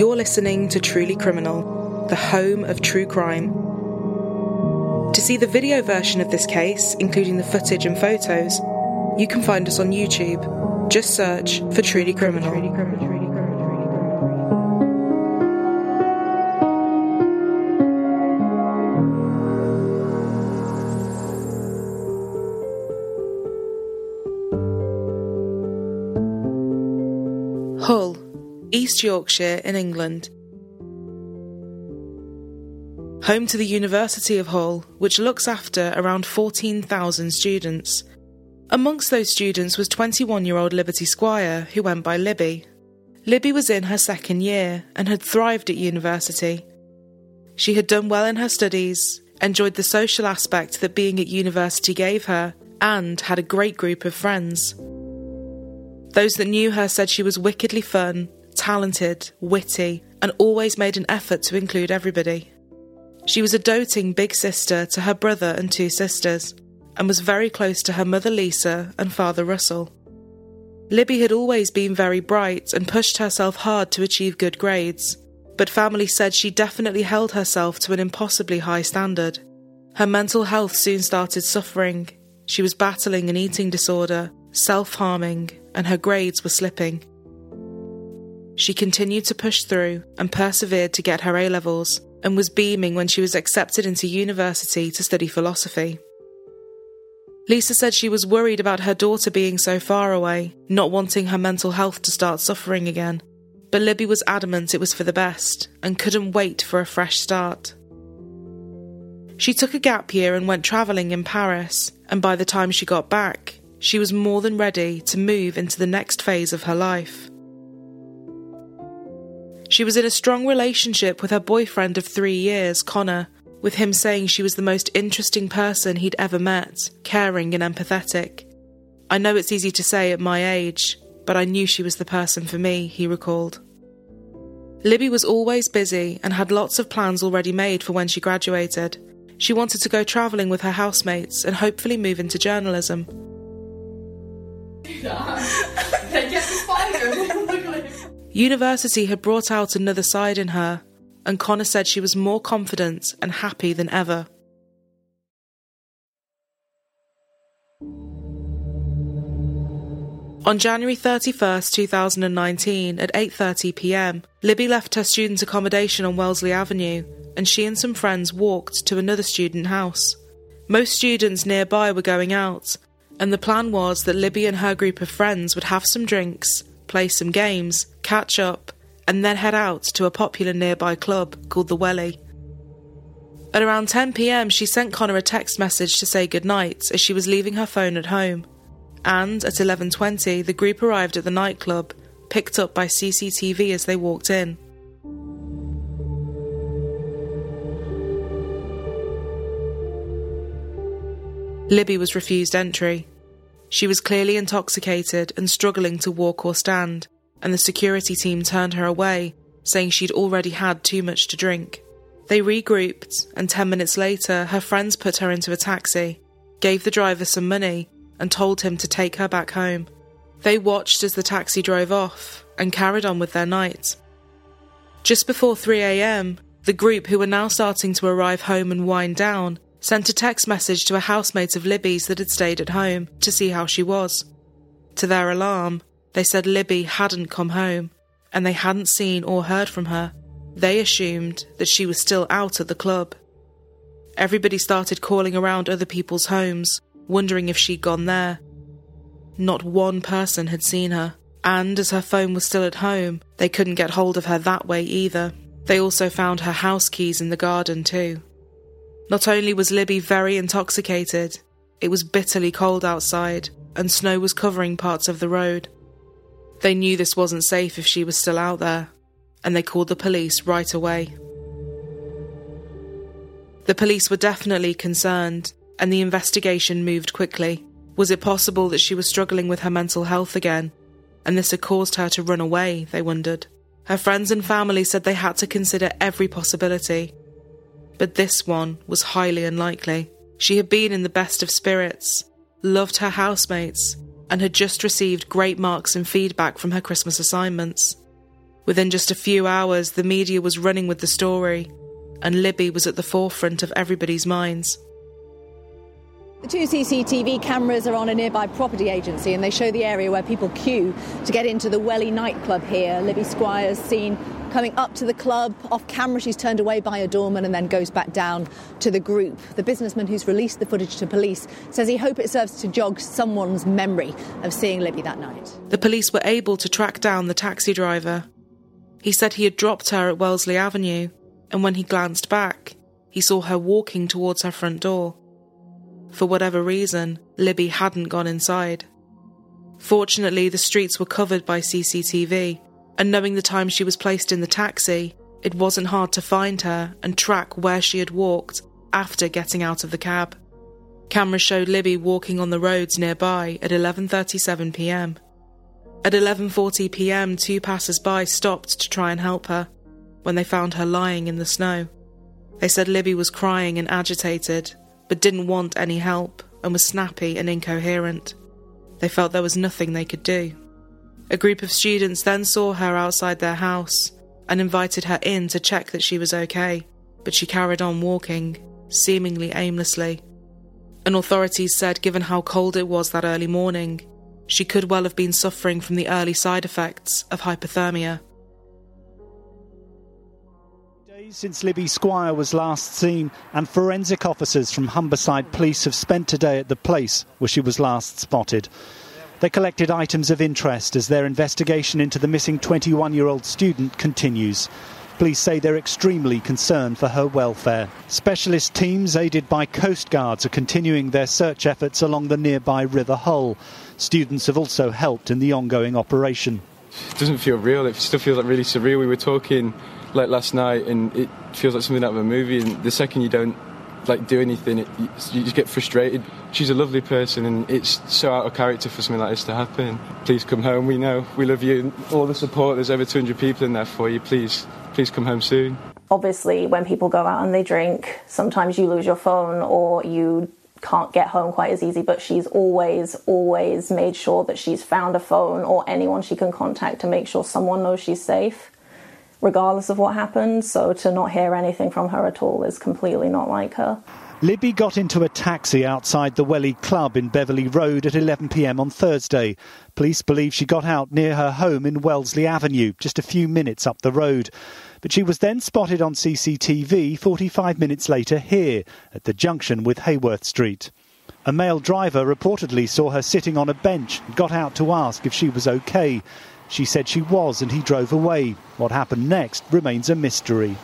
You're listening to Truly Criminal, the home of true crime. To see the video version of this case, including the footage and photos, you can find us on YouTube. Just search for Truly Criminal. East Yorkshire in England. Home to the University of Hull, which looks after around 14,000 students. Amongst those students was 21 year old Liberty Squire, who went by Libby. Libby was in her second year and had thrived at university. She had done well in her studies, enjoyed the social aspect that being at university gave her, and had a great group of friends. Those that knew her said she was wickedly fun, talented, witty, and always made an effort to include everybody. She was a doting big sister to her brother and two sisters, and was very close to her mother Lisa and father Russell. Libby had always been very bright and pushed herself hard to achieve good grades, but family said she definitely held herself to an impossibly high standard. Her mental health soon started suffering. She was battling an eating disorder, self harming, and her grades were slipping. She continued to push through and persevered to get her A levels, and was beaming when she was accepted into university to study philosophy. Lisa said she was worried about her daughter being so far away, not wanting her mental health to start suffering again. But Libby was adamant it was for the best and couldn't wait for a fresh start. She took a gap year and went travelling in Paris, and by the time she got back, she was more than ready to move into the next phase of her life. She was in a strong relationship with her boyfriend of three years, Connor, with him saying she was the most interesting person he'd ever met, caring and empathetic. I know it's easy to say at my age, but I knew she was the person for me, he recalled. Libby was always busy and had lots of plans already made for when she graduated. She wanted to go travelling with her housemates and hopefully move into journalism. University had brought out another side in her, and Connor said she was more confident and happy than ever. On January 31st, 2019, at 8:30 p.m., Libby left her student accommodation on Wellesley Avenue, and she and some friends walked to another student house. Most students nearby were going out, and the plan was that Libby and her group of friends would have some drinks, play some games, catch up, and then head out to a popular nearby club called the Welly. At around 10 pm, she sent Connor a text message to say goodnight as she was leaving her phone at home. And at 11:20, the group arrived at the nightclub, picked up by CCTV as they walked in. Libby was refused entry. She was clearly intoxicated and struggling to walk or stand, and the security team turned her away, saying she'd already had too much to drink. They regrouped, and 10 minutes later, her friends put her into a taxi, gave the driver some money, and told him to take her back home. They watched as the taxi drove off and carried on with their night. Just before 3am, the group, who were now starting to arrive home and wind down, sent a text message to a housemate of Libby's that had stayed at home to see how she was. To their alarm, they said Libby hadn't come home and they hadn't seen or heard from her. They assumed that she was still out at the club. Everybody started calling around other people's homes, wondering if she'd gone there. Not one person had seen her, and as her phone was still at home, they couldn't get hold of her that way either. They also found her house keys in the garden, too. Not only was Libby very intoxicated, it was bitterly cold outside, and snow was covering parts of the road. They knew this wasn't safe if she was still out there, and they called the police right away. The police were definitely concerned, and the investigation moved quickly. Was it possible that she was struggling with her mental health again, and this had caused her to run away? They wondered. Her friends and family said they had to consider every possibility, but this one was highly unlikely. She had been in the best of spirits, loved her housemates, and had just received great marks and feedback from her Christmas assignments. Within just a few hours, the media was running with the story, and Libby was at the forefront of everybody's minds. The two CCTV cameras are on a nearby property agency and they show the area where people queue to get into the Welly nightclub here. Libby Squires seen coming up to the club. Off camera, she's turned away by a doorman and then goes back down to the group. The businessman who's released the footage to police says he hopes it serves to jog someone's memory of seeing Libby that night. The police were able to track down the taxi driver. He said he had dropped her at Wellesley Avenue, and when he glanced back, he saw her walking towards her front door. For whatever reason, Libby hadn't gone inside. Fortunately, the streets were covered by CCTV, and knowing the time she was placed in the taxi, it wasn't hard to find her and track where she had walked after getting out of the cab. Cameras showed Libby walking on the roads nearby at 11:37 p.m. At 11:40 p.m., two passers-by stopped to try and help her when they found her lying in the snow. They said Libby was crying and agitated but didn't want any help and was snappy and incoherent. They felt there was nothing they could do. A group of students then saw her outside their house and invited her in to check that she was okay, but she carried on walking, seemingly aimlessly. And authorities said, given how cold it was that early morning, she could well have been suffering from the early side effects of hypothermia. Days since Libby Squire was last seen, and forensic officers from Humberside Police have spent today at the place where she was last spotted. They collected items of interest as their investigation into the missing 21 year old student continues. Police say they're extremely concerned for her welfare. Specialist teams, aided by Coast Guards, are continuing their search efforts along the nearby River Hull. Students have also helped in the ongoing operation. It doesn't feel real, it still feels like really surreal. We were talking like last night, and it feels like something out of a movie. And the second you don't like do anything, it, you just get frustrated. She's a lovely person, and it's so out of character for something like this to happen. Please come home. We know we love you. All the support. There's over 200 people in there for you. Please, please come home soon. Obviously, when people go out and they drink, sometimes you lose your phone or you can't get home quite as easy, but she's always, always made sure that she's found a phone or anyone she can contact to make sure someone knows she's safe regardless of what happened. So to not hear anything from her at all is completely not like her. Libby got into a taxi outside the Welly Club in Beverley Road at 11pm on Thursday. Police believe she got out near her home in Wellesley Avenue, just a few minutes up the road. But she was then spotted on CCTV 45 minutes later here, at the junction with Haworth Street. A male driver reportedly saw her sitting on a bench and got out to ask if she was okay. She said she was and he drove away. What happened next remains a mystery.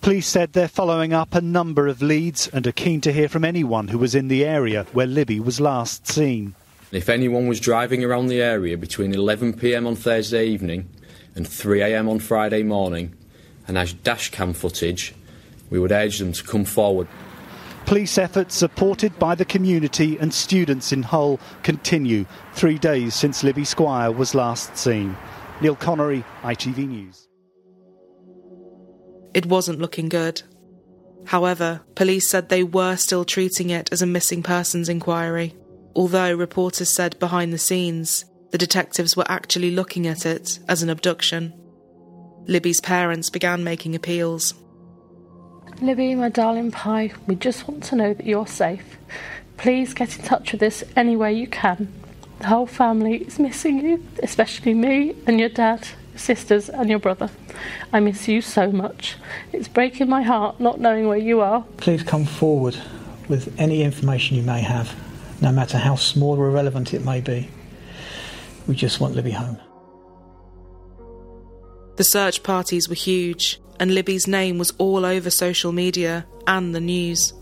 Police said they're following up a number of leads and are keen to hear from anyone who was in the area where Libby was last seen. If anyone was driving around the area between 11pm on Thursday evening and 3am on Friday morning and has dashcam footage, we would urge them to come forward. Police efforts supported by the community and students in Hull continue three days since Libby Squire was last seen. Neil Connery, ITV News. It wasn't looking good. However, police said they were still treating it as a missing persons inquiry, although reporters said behind the scenes the detectives were actually looking at it as an abduction. Libby's parents began making appeals. Libby, my darling pie, we just want to know that you're safe. Please get in touch with us any way you can. The whole family is missing you, especially me and your dad, your sisters, and your brother. I miss you so much. It's breaking my heart not knowing where you are. Please come forward with any information you may have, no matter how small or irrelevant it may be. We just want Libby home. The search parties were huge, and Libby's name was all over social media and the news.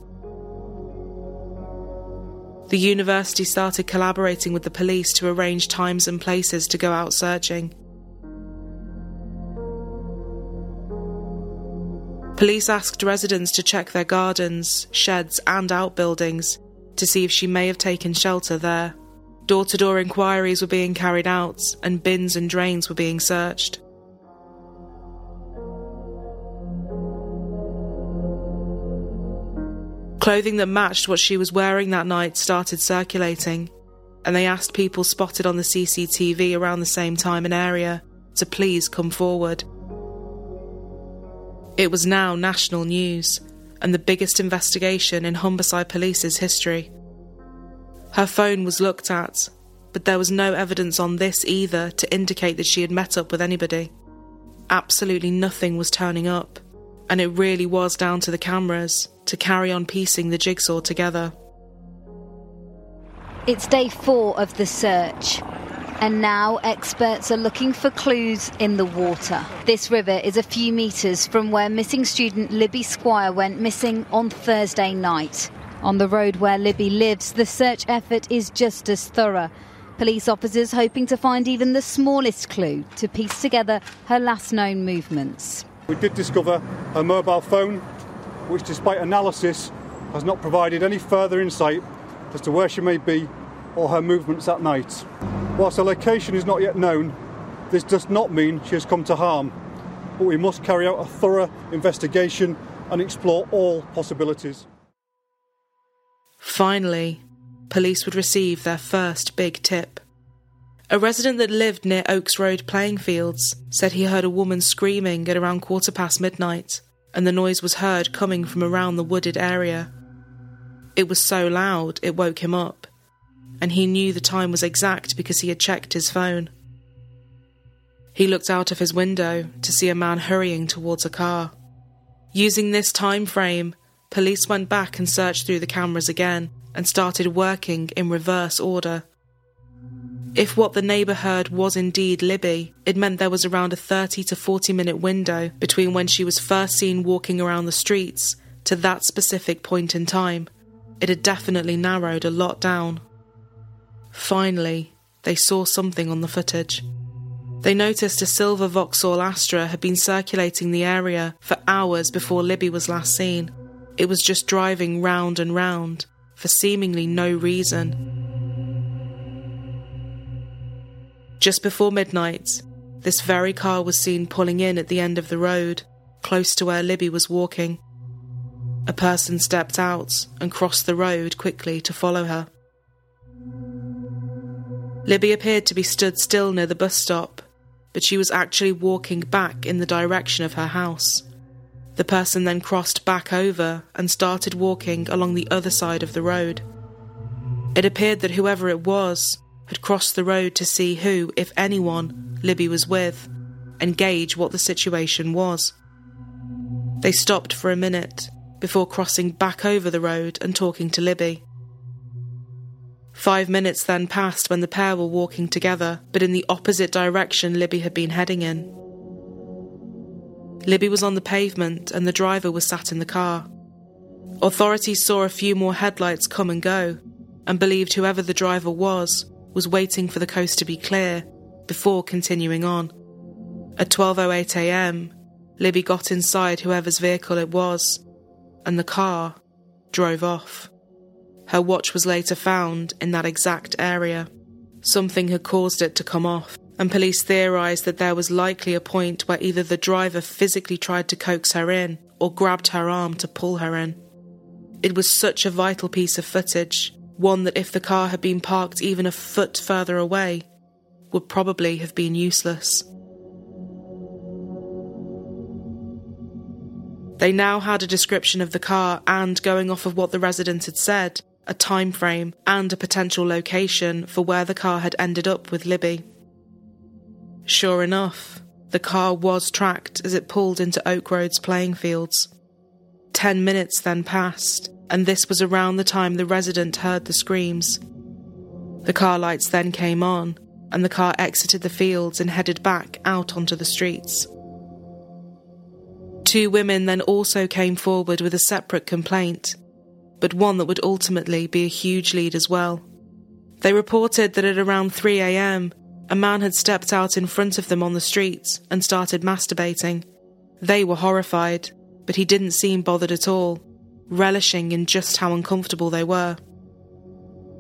The university started collaborating with the police to arrange times and places to go out searching. Police asked residents to check their gardens, sheds, and outbuildings to see if she may have taken shelter there. Door to door inquiries were being carried out, and bins and drains were being searched. Clothing that matched what she was wearing that night started circulating, and they asked people spotted on the CCTV around the same time and area to please come forward. It was now national news and the biggest investigation in Humberside Police's history. Her phone was looked at, but there was no evidence on this either to indicate that she had met up with anybody. Absolutely nothing was turning up, and it really was down to the cameras to carry on piecing the jigsaw together. It's day four of the search. And now experts are looking for clues in the water. This river is a few metres from where missing student Libby Squire went missing on Thursday night. On the road where Libby lives, the search effort is just as thorough. Police officers hoping to find even the smallest clue to piece together her last known movements. We did discover her mobile phone, which, despite analysis, has not provided any further insight as to where she may be or her movements at night. Whilst her location is not yet known, this does not mean she has come to harm, but we must carry out a thorough investigation and explore all possibilities. Finally, police would receive their first big tip. A resident that lived near Oaks Road playing fields said he heard a woman screaming at around quarter past midnight, and the noise was heard coming from around the wooded area. It was so loud it woke him up and he knew the time was exact because he had checked his phone. He looked out of his window to see a man hurrying towards a car. Using this time frame, police went back and searched through the cameras again and started working in reverse order. If what the neighbour heard was indeed Libby, it meant there was around a 30 to 40 minute window between when she was first seen walking around the streets to that specific point in time. It had definitely narrowed a lot down. Finally, they saw something on the footage. They noticed a silver Vauxhall Astra had been circulating the area for hours before Libby was last seen. It was just driving round and round for seemingly no reason. Just before midnight, this very car was seen pulling in at the end of the road, close to where Libby was walking. A person stepped out and crossed the road quickly to follow her. Libby appeared to be stood still near the bus stop, but she was actually walking back in the direction of her house. The person then crossed back over and started walking along the other side of the road. It appeared that whoever it was had crossed the road to see who, if anyone, Libby was with and gauge what the situation was. They stopped for a minute before crossing back over the road and talking to Libby. Five minutes then passed when the pair were walking together, but in the opposite direction Libby had been heading in. Libby was on the pavement and the driver was sat in the car. Authorities saw a few more headlights come and go and believed whoever the driver was was waiting for the coast to be clear before continuing on. At 12:08 a.m., Libby got inside whoever's vehicle it was and the car drove off. Her watch was later found in that exact area. Something had caused it to come off, and police theorised that there was likely a point where either the driver physically tried to coax her in or grabbed her arm to pull her in. It was such a vital piece of footage, one that if the car had been parked even a foot further away, would probably have been useless. They now had a description of the car and, going off of what the resident had said, a time frame, and a potential location for where the car had ended up with Libby. Sure enough, the car was tracked as it pulled into Oak Road's playing fields. Ten minutes then passed, and this was around the time the resident heard the screams. The car lights then came on, and the car exited the fields and headed back out onto the streets. Two women then also came forward with a separate complaint but one that would ultimately be a huge lead as well. They reported that at around 3am, a man had stepped out in front of them on the streets and started masturbating. They were horrified, but he didn't seem bothered at all, relishing in just how uncomfortable they were.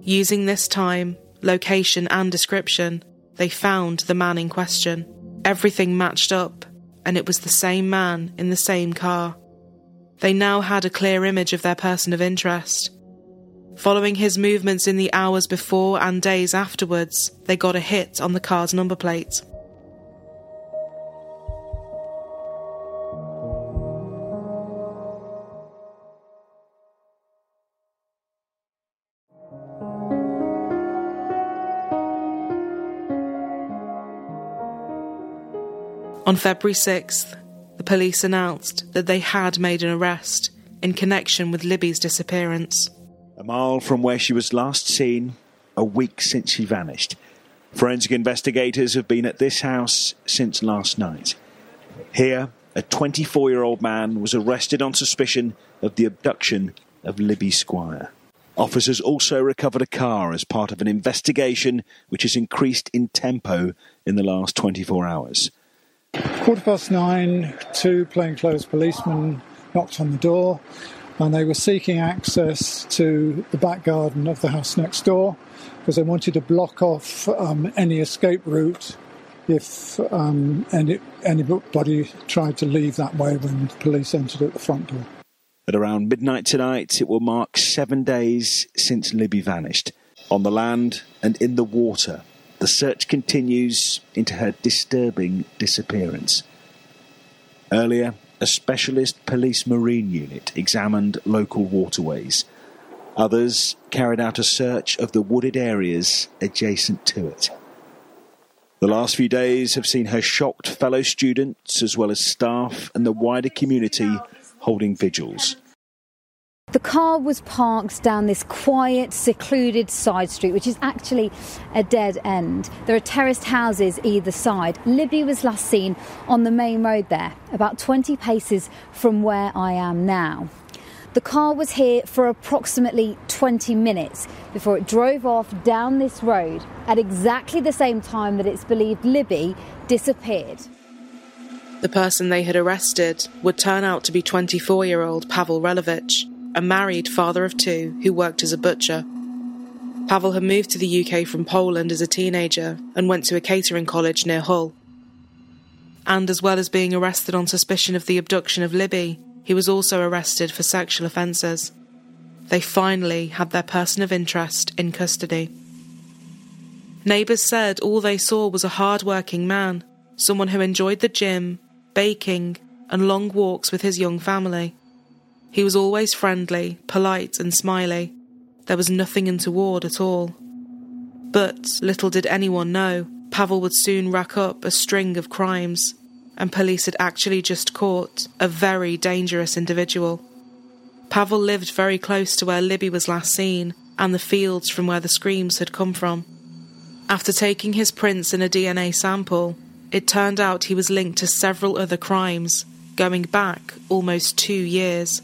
Using this time, location, and description, they found the man in question. Everything matched up, and it was the same man in the same car. They now had a clear image of their person of interest. Following his movements in the hours before and days afterwards, they got a hit on the car's number plate. On February 6th, the police announced that they had made an arrest in connection with Libby's disappearance. A mile from where she was last seen, a week since she vanished. Forensic investigators have been at this house since last night. Here, a 24 year old man was arrested on suspicion of the abduction of Libby Squire. Officers also recovered a car as part of an investigation which has increased in tempo in the last 24 hours. Quarter past nine, two plainclothes policemen knocked on the door and they were seeking access to the back garden of the house next door because they wanted to block off um, any escape route if um, any, anybody tried to leave that way when the police entered at the front door. At around midnight tonight, it will mark seven days since Libby vanished. On the land and in the water, the search continues into her disturbing disappearance. Earlier, a specialist police marine unit examined local waterways. Others carried out a search of the wooded areas adjacent to it. The last few days have seen her shocked fellow students, as well as staff and the wider community, holding vigils. The car was parked down this quiet, secluded side street, which is actually a dead end. There are terraced houses either side. Libby was last seen on the main road there, about 20 paces from where I am now. The car was here for approximately 20 minutes before it drove off down this road at exactly the same time that it's believed Libby disappeared. The person they had arrested would turn out to be 24 year old Pavel Relowicz a married father of two who worked as a butcher. Pavel had moved to the UK from Poland as a teenager and went to a catering college near Hull. And as well as being arrested on suspicion of the abduction of Libby, he was also arrested for sexual offences. They finally had their person of interest in custody. Neighbours said all they saw was a hard working man, someone who enjoyed the gym, baking, and long walks with his young family. He was always friendly, polite, and smiley. There was nothing untoward at all. But little did anyone know, Pavel would soon rack up a string of crimes, and police had actually just caught a very dangerous individual. Pavel lived very close to where Libby was last seen and the fields from where the screams had come from. After taking his prints in a DNA sample, it turned out he was linked to several other crimes, going back almost two years.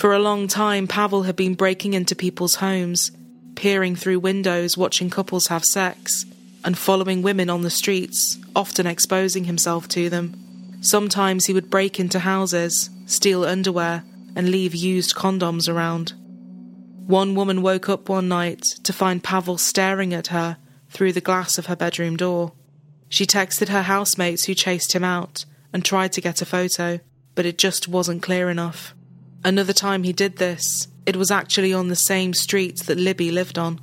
For a long time, Pavel had been breaking into people's homes, peering through windows, watching couples have sex, and following women on the streets, often exposing himself to them. Sometimes he would break into houses, steal underwear, and leave used condoms around. One woman woke up one night to find Pavel staring at her through the glass of her bedroom door. She texted her housemates who chased him out and tried to get a photo, but it just wasn't clear enough. Another time he did this, it was actually on the same street that Libby lived on.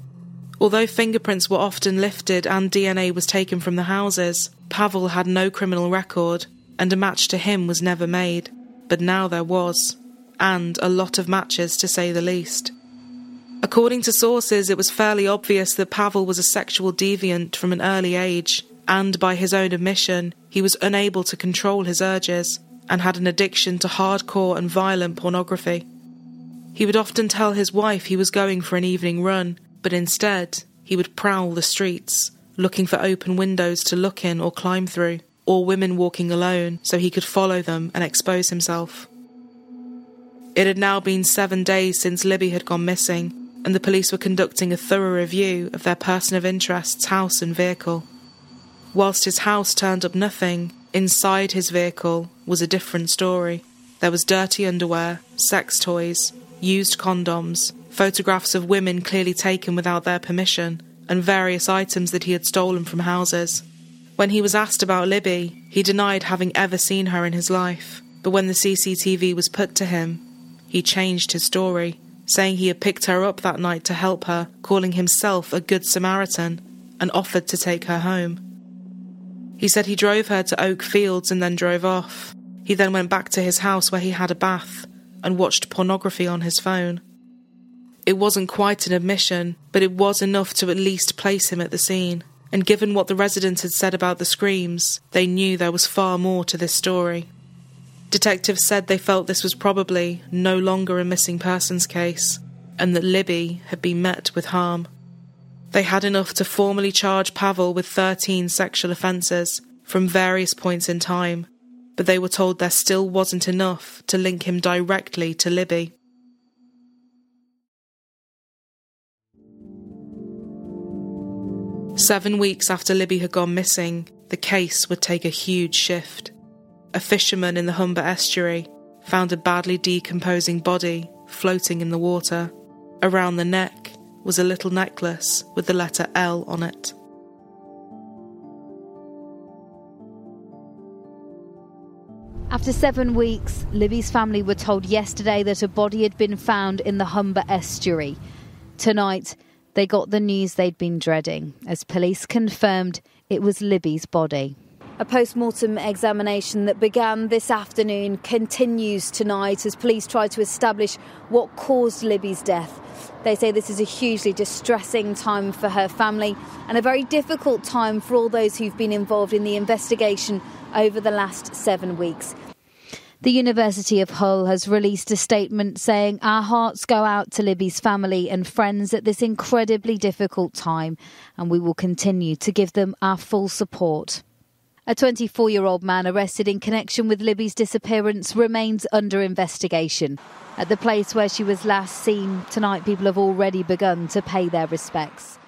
Although fingerprints were often lifted and DNA was taken from the houses, Pavel had no criminal record, and a match to him was never made. But now there was, and a lot of matches to say the least. According to sources, it was fairly obvious that Pavel was a sexual deviant from an early age, and by his own admission, he was unable to control his urges and had an addiction to hardcore and violent pornography. He would often tell his wife he was going for an evening run, but instead, he would prowl the streets, looking for open windows to look in or climb through, or women walking alone so he could follow them and expose himself. It had now been seven days since Libby had gone missing, and the police were conducting a thorough review of their person of interest's house and vehicle. Whilst his house turned up nothing, Inside his vehicle was a different story. There was dirty underwear, sex toys, used condoms, photographs of women clearly taken without their permission, and various items that he had stolen from houses. When he was asked about Libby, he denied having ever seen her in his life, but when the CCTV was put to him, he changed his story, saying he had picked her up that night to help her, calling himself a good Samaritan, and offered to take her home. He said he drove her to Oak Fields and then drove off. He then went back to his house where he had a bath and watched pornography on his phone. It wasn't quite an admission, but it was enough to at least place him at the scene. and given what the residents had said about the screams, they knew there was far more to this story. Detectives said they felt this was probably no longer a missing persons case, and that Libby had been met with harm. They had enough to formally charge Pavel with 13 sexual offences from various points in time, but they were told there still wasn't enough to link him directly to Libby. Seven weeks after Libby had gone missing, the case would take a huge shift. A fisherman in the Humber estuary found a badly decomposing body floating in the water. Around the neck was a little necklace with the letter L on it. After seven weeks, Libby's family were told yesterday that a body had been found in the Humber estuary. Tonight, they got the news they'd been dreading as police confirmed it was Libby's body. A post mortem examination that began this afternoon continues tonight as police try to establish what caused Libby's death. They say this is a hugely distressing time for her family and a very difficult time for all those who've been involved in the investigation over the last seven weeks. The University of Hull has released a statement saying, Our hearts go out to Libby's family and friends at this incredibly difficult time, and we will continue to give them our full support. A 24 year old man arrested in connection with Libby's disappearance remains under investigation. At the place where she was last seen, tonight people have already begun to pay their respects.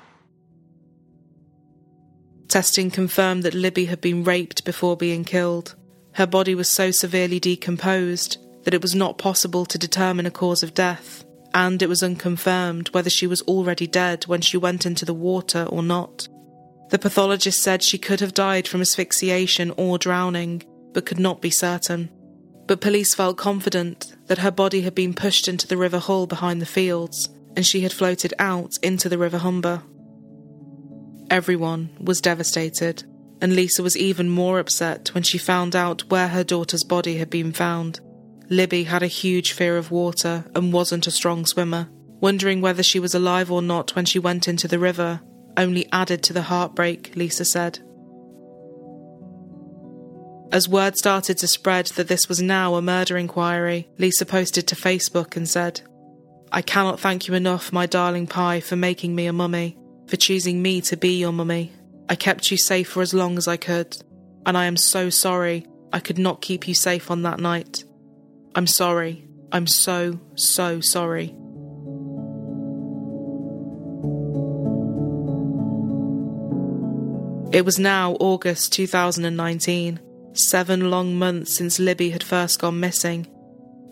Testing confirmed that Libby had been raped before being killed. Her body was so severely decomposed that it was not possible to determine a cause of death, and it was unconfirmed whether she was already dead when she went into the water or not. The pathologist said she could have died from asphyxiation or drowning, but could not be certain. But police felt confident that her body had been pushed into the River Hull behind the fields, and she had floated out into the River Humber. Everyone was devastated and Lisa was even more upset when she found out where her daughter's body had been found. Libby had a huge fear of water and wasn't a strong swimmer. Wondering whether she was alive or not when she went into the river only added to the heartbreak, Lisa said. As word started to spread that this was now a murder inquiry, Lisa posted to Facebook and said, I cannot thank you enough, my darling Pie, for making me a mummy, for choosing me to be your mummy. I kept you safe for as long as I could, and I am so sorry I could not keep you safe on that night. I'm sorry. I'm so, so sorry. It was now August 2019, seven long months since Libby had first gone missing.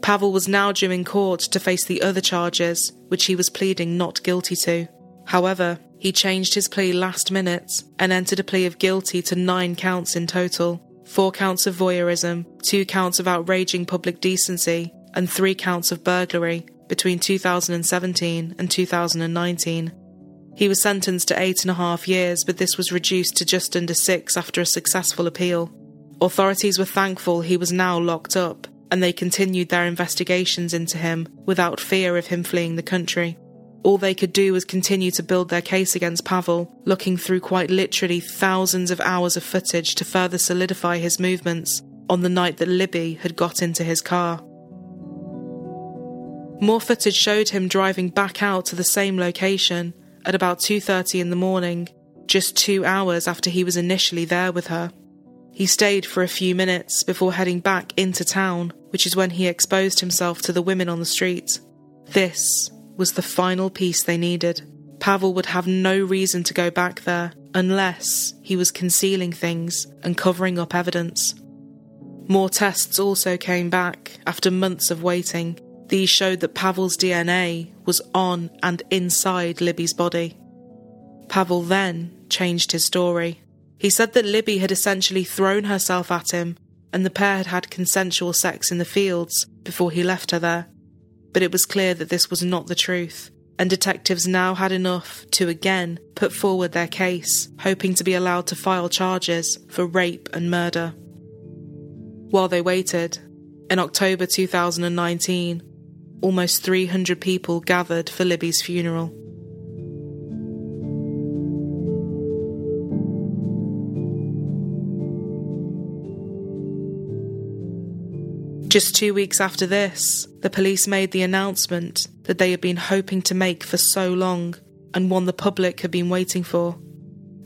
Pavel was now due in court to face the other charges, which he was pleading not guilty to. However, he changed his plea last minute and entered a plea of guilty to nine counts in total four counts of voyeurism, two counts of outraging public decency, and three counts of burglary between 2017 and 2019. He was sentenced to eight and a half years, but this was reduced to just under six after a successful appeal. Authorities were thankful he was now locked up, and they continued their investigations into him without fear of him fleeing the country. All they could do was continue to build their case against Pavel, looking through quite literally thousands of hours of footage to further solidify his movements on the night that Libby had got into his car. More footage showed him driving back out to the same location at about 2:30 in the morning, just 2 hours after he was initially there with her. He stayed for a few minutes before heading back into town, which is when he exposed himself to the women on the street. This was the final piece they needed. Pavel would have no reason to go back there unless he was concealing things and covering up evidence. More tests also came back after months of waiting. These showed that Pavel's DNA was on and inside Libby's body. Pavel then changed his story. He said that Libby had essentially thrown herself at him and the pair had had consensual sex in the fields before he left her there but it was clear that this was not the truth, and detectives now had enough to again put forward their case, hoping to be allowed to file charges for rape and murder. While they waited, in October 2019, Almost 300 people gathered for Libby's funeral. Just two weeks after this, the police made the announcement that they had been hoping to make for so long and one the public had been waiting for.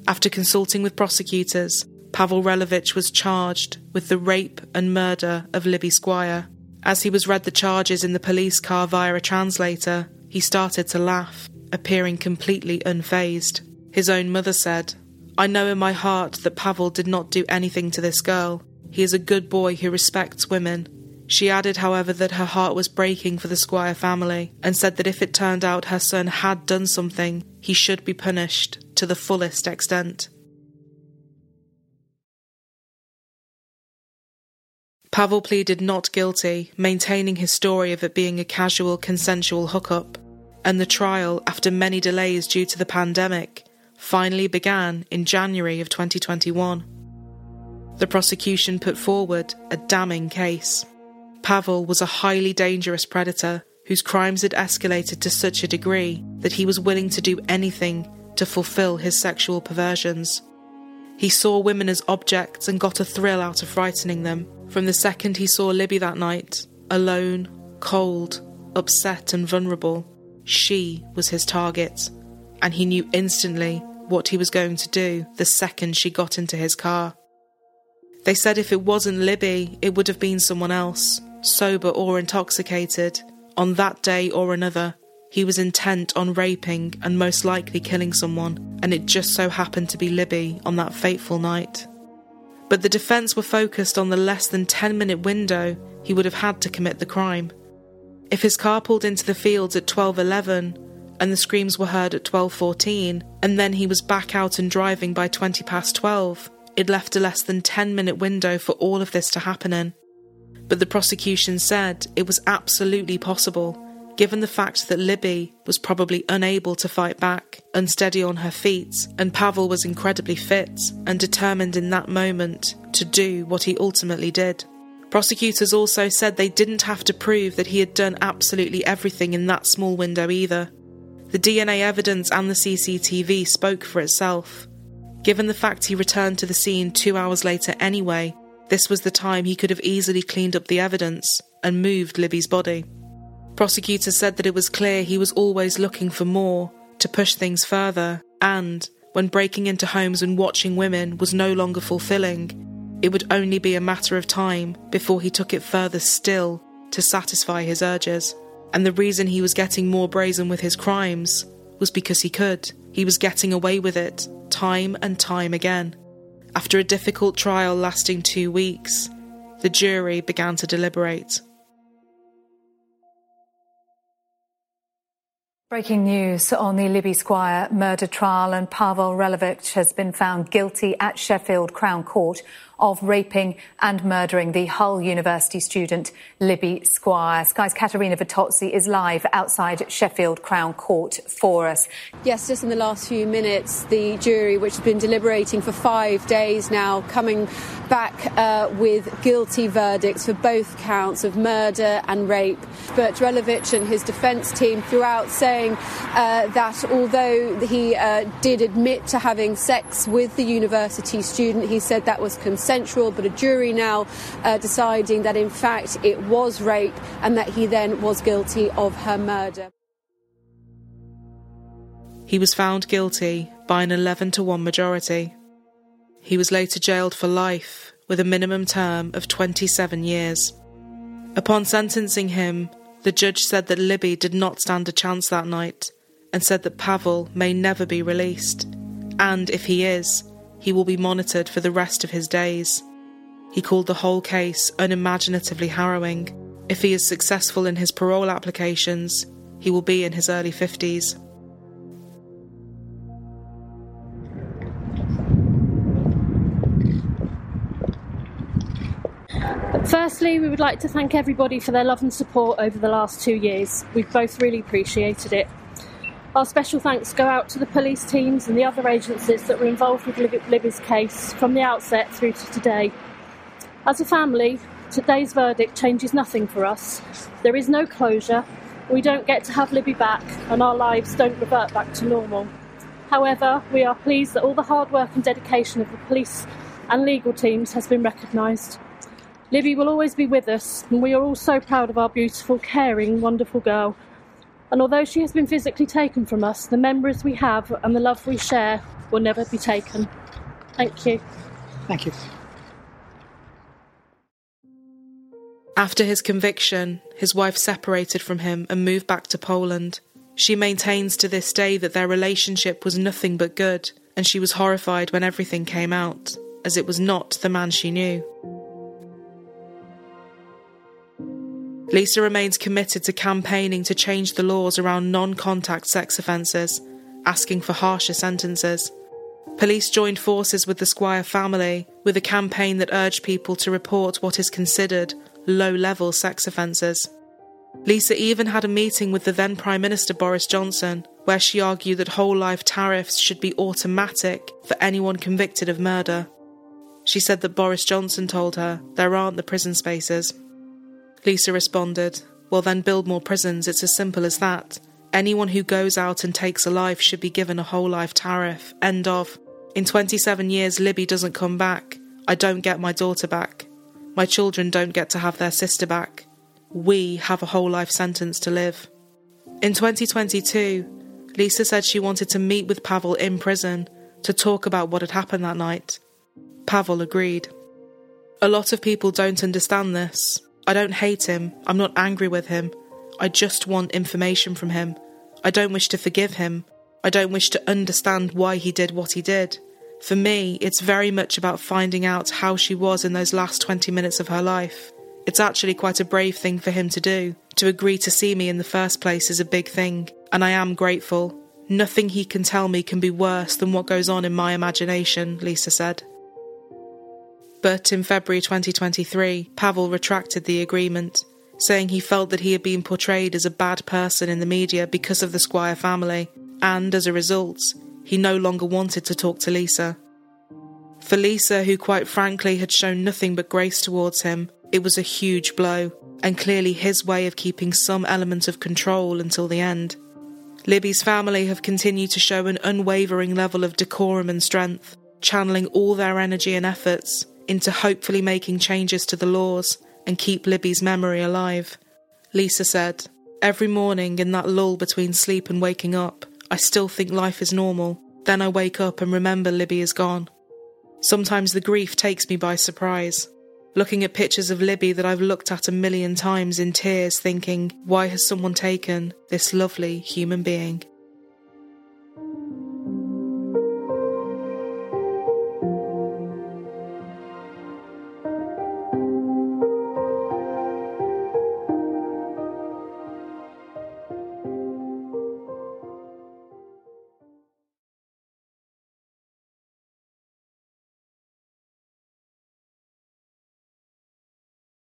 After consulting with prosecutors, Pavel Relowicz was charged with the rape and murder of Libby Squire as he was read the charges in the police car via a translator, he started to laugh, appearing completely unfazed. His own mother said, I know in my heart that Pavel did not do anything to this girl. He is a good boy who respects women. She added, however, that her heart was breaking for the Squire family and said that if it turned out her son had done something, he should be punished to the fullest extent. Pavel pleaded not guilty, maintaining his story of it being a casual consensual hookup, and the trial, after many delays due to the pandemic, finally began in January of 2021. The prosecution put forward a damning case. Pavel was a highly dangerous predator whose crimes had escalated to such a degree that he was willing to do anything to fulfill his sexual perversions. He saw women as objects and got a thrill out of frightening them. From the second he saw Libby that night, alone, cold, upset, and vulnerable, she was his target, and he knew instantly what he was going to do the second she got into his car. They said if it wasn't Libby, it would have been someone else, sober or intoxicated, on that day or another. He was intent on raping and most likely killing someone, and it just so happened to be Libby on that fateful night. But the defence were focused on the less than 10 minute window he would have had to commit the crime. If his car pulled into the fields at 12:11 and the screams were heard at 12:14 and then he was back out and driving by 20 past 12, it left a less than 10 minute window for all of this to happen in. But the prosecution said it was absolutely possible given the fact that Libby was probably unable to fight back, unsteady on her feet, and Pavel was incredibly fit and determined in that moment to do what he ultimately did. Prosecutors also said they didn't have to prove that he had done absolutely everything in that small window either. The DNA evidence and the CCTV spoke for itself. Given the fact he returned to the scene two hours later anyway, this was the time he could have easily cleaned up the evidence and moved Libby's body. Prosecutors said that it was clear he was always looking for more, to push things further, and, when breaking into homes and watching women was no longer fulfilling, it would only be a matter of time before he took it further still to satisfy his urges. And the reason he was getting more brazen with his crimes was because he could. He was getting away with it, time and time again. After a difficult trial lasting two weeks, the jury began to deliberate. Breaking news on the Libby Squire murder trial and Pavel Relowicz has been found guilty at Sheffield Crown Court of raping and murdering the Hull University student Libby Squire. Sky's Katerina Vittozzi is live outside Sheffield Crown Court for us. Yes, just in the last few minutes, the jury, which has been deliberating for five days now, coming back uh, with guilty verdicts for both counts of murder and rape. But and his defence team throughout saying uh, that although he uh, did admit to having sex with the university student, he said that was consensual, but a jury now uh, deciding that in fact it was rape and that he then was guilty of her murder. He was found guilty by an 11 to 1 majority. He was later jailed for life with a minimum term of 27 years. Upon sentencing him, the judge said that Libby did not stand a chance that night and said that Pavel may never be released, and if he is, he will be monitored for the rest of his days. He called the whole case unimaginatively harrowing. If he is successful in his parole applications, he will be in his early 50s. Firstly, we would like to thank everybody for their love and support over the last two years. We've both really appreciated it. Our special thanks go out to the police teams and the other agencies that were involved with Libby's case from the outset through to today. As a family, today's verdict changes nothing for us. There is no closure, we don't get to have Libby back, and our lives don't revert back to normal. However, we are pleased that all the hard work and dedication of the police and legal teams has been recognised. Libby will always be with us, and we are all so proud of our beautiful, caring, wonderful girl. And although she has been physically taken from us, the memories we have and the love we share will never be taken. Thank you. Thank you. After his conviction, his wife separated from him and moved back to Poland. She maintains to this day that their relationship was nothing but good, and she was horrified when everything came out, as it was not the man she knew. Lisa remains committed to campaigning to change the laws around non contact sex offences, asking for harsher sentences. Police joined forces with the Squire family with a campaign that urged people to report what is considered low level sex offences. Lisa even had a meeting with the then Prime Minister Boris Johnson, where she argued that whole life tariffs should be automatic for anyone convicted of murder. She said that Boris Johnson told her there aren't the prison spaces. Lisa responded, Well, then build more prisons, it's as simple as that. Anyone who goes out and takes a life should be given a whole life tariff. End of. In 27 years, Libby doesn't come back. I don't get my daughter back. My children don't get to have their sister back. We have a whole life sentence to live. In 2022, Lisa said she wanted to meet with Pavel in prison to talk about what had happened that night. Pavel agreed. A lot of people don't understand this. I don't hate him. I'm not angry with him. I just want information from him. I don't wish to forgive him. I don't wish to understand why he did what he did. For me, it's very much about finding out how she was in those last 20 minutes of her life. It's actually quite a brave thing for him to do. To agree to see me in the first place is a big thing, and I am grateful. Nothing he can tell me can be worse than what goes on in my imagination, Lisa said. But in February 2023, Pavel retracted the agreement, saying he felt that he had been portrayed as a bad person in the media because of the Squire family, and as a result, he no longer wanted to talk to Lisa. For Lisa, who quite frankly had shown nothing but grace towards him, it was a huge blow, and clearly his way of keeping some element of control until the end. Libby's family have continued to show an unwavering level of decorum and strength, channeling all their energy and efforts into hopefully making changes to the laws and keep Libby's memory alive. Lisa said, Every morning in that lull between sleep and waking up, I still think life is normal. Then I wake up and remember Libby is gone. Sometimes the grief takes me by surprise. Looking at pictures of Libby that I've looked at a million times in tears, thinking, why has someone taken this lovely human being?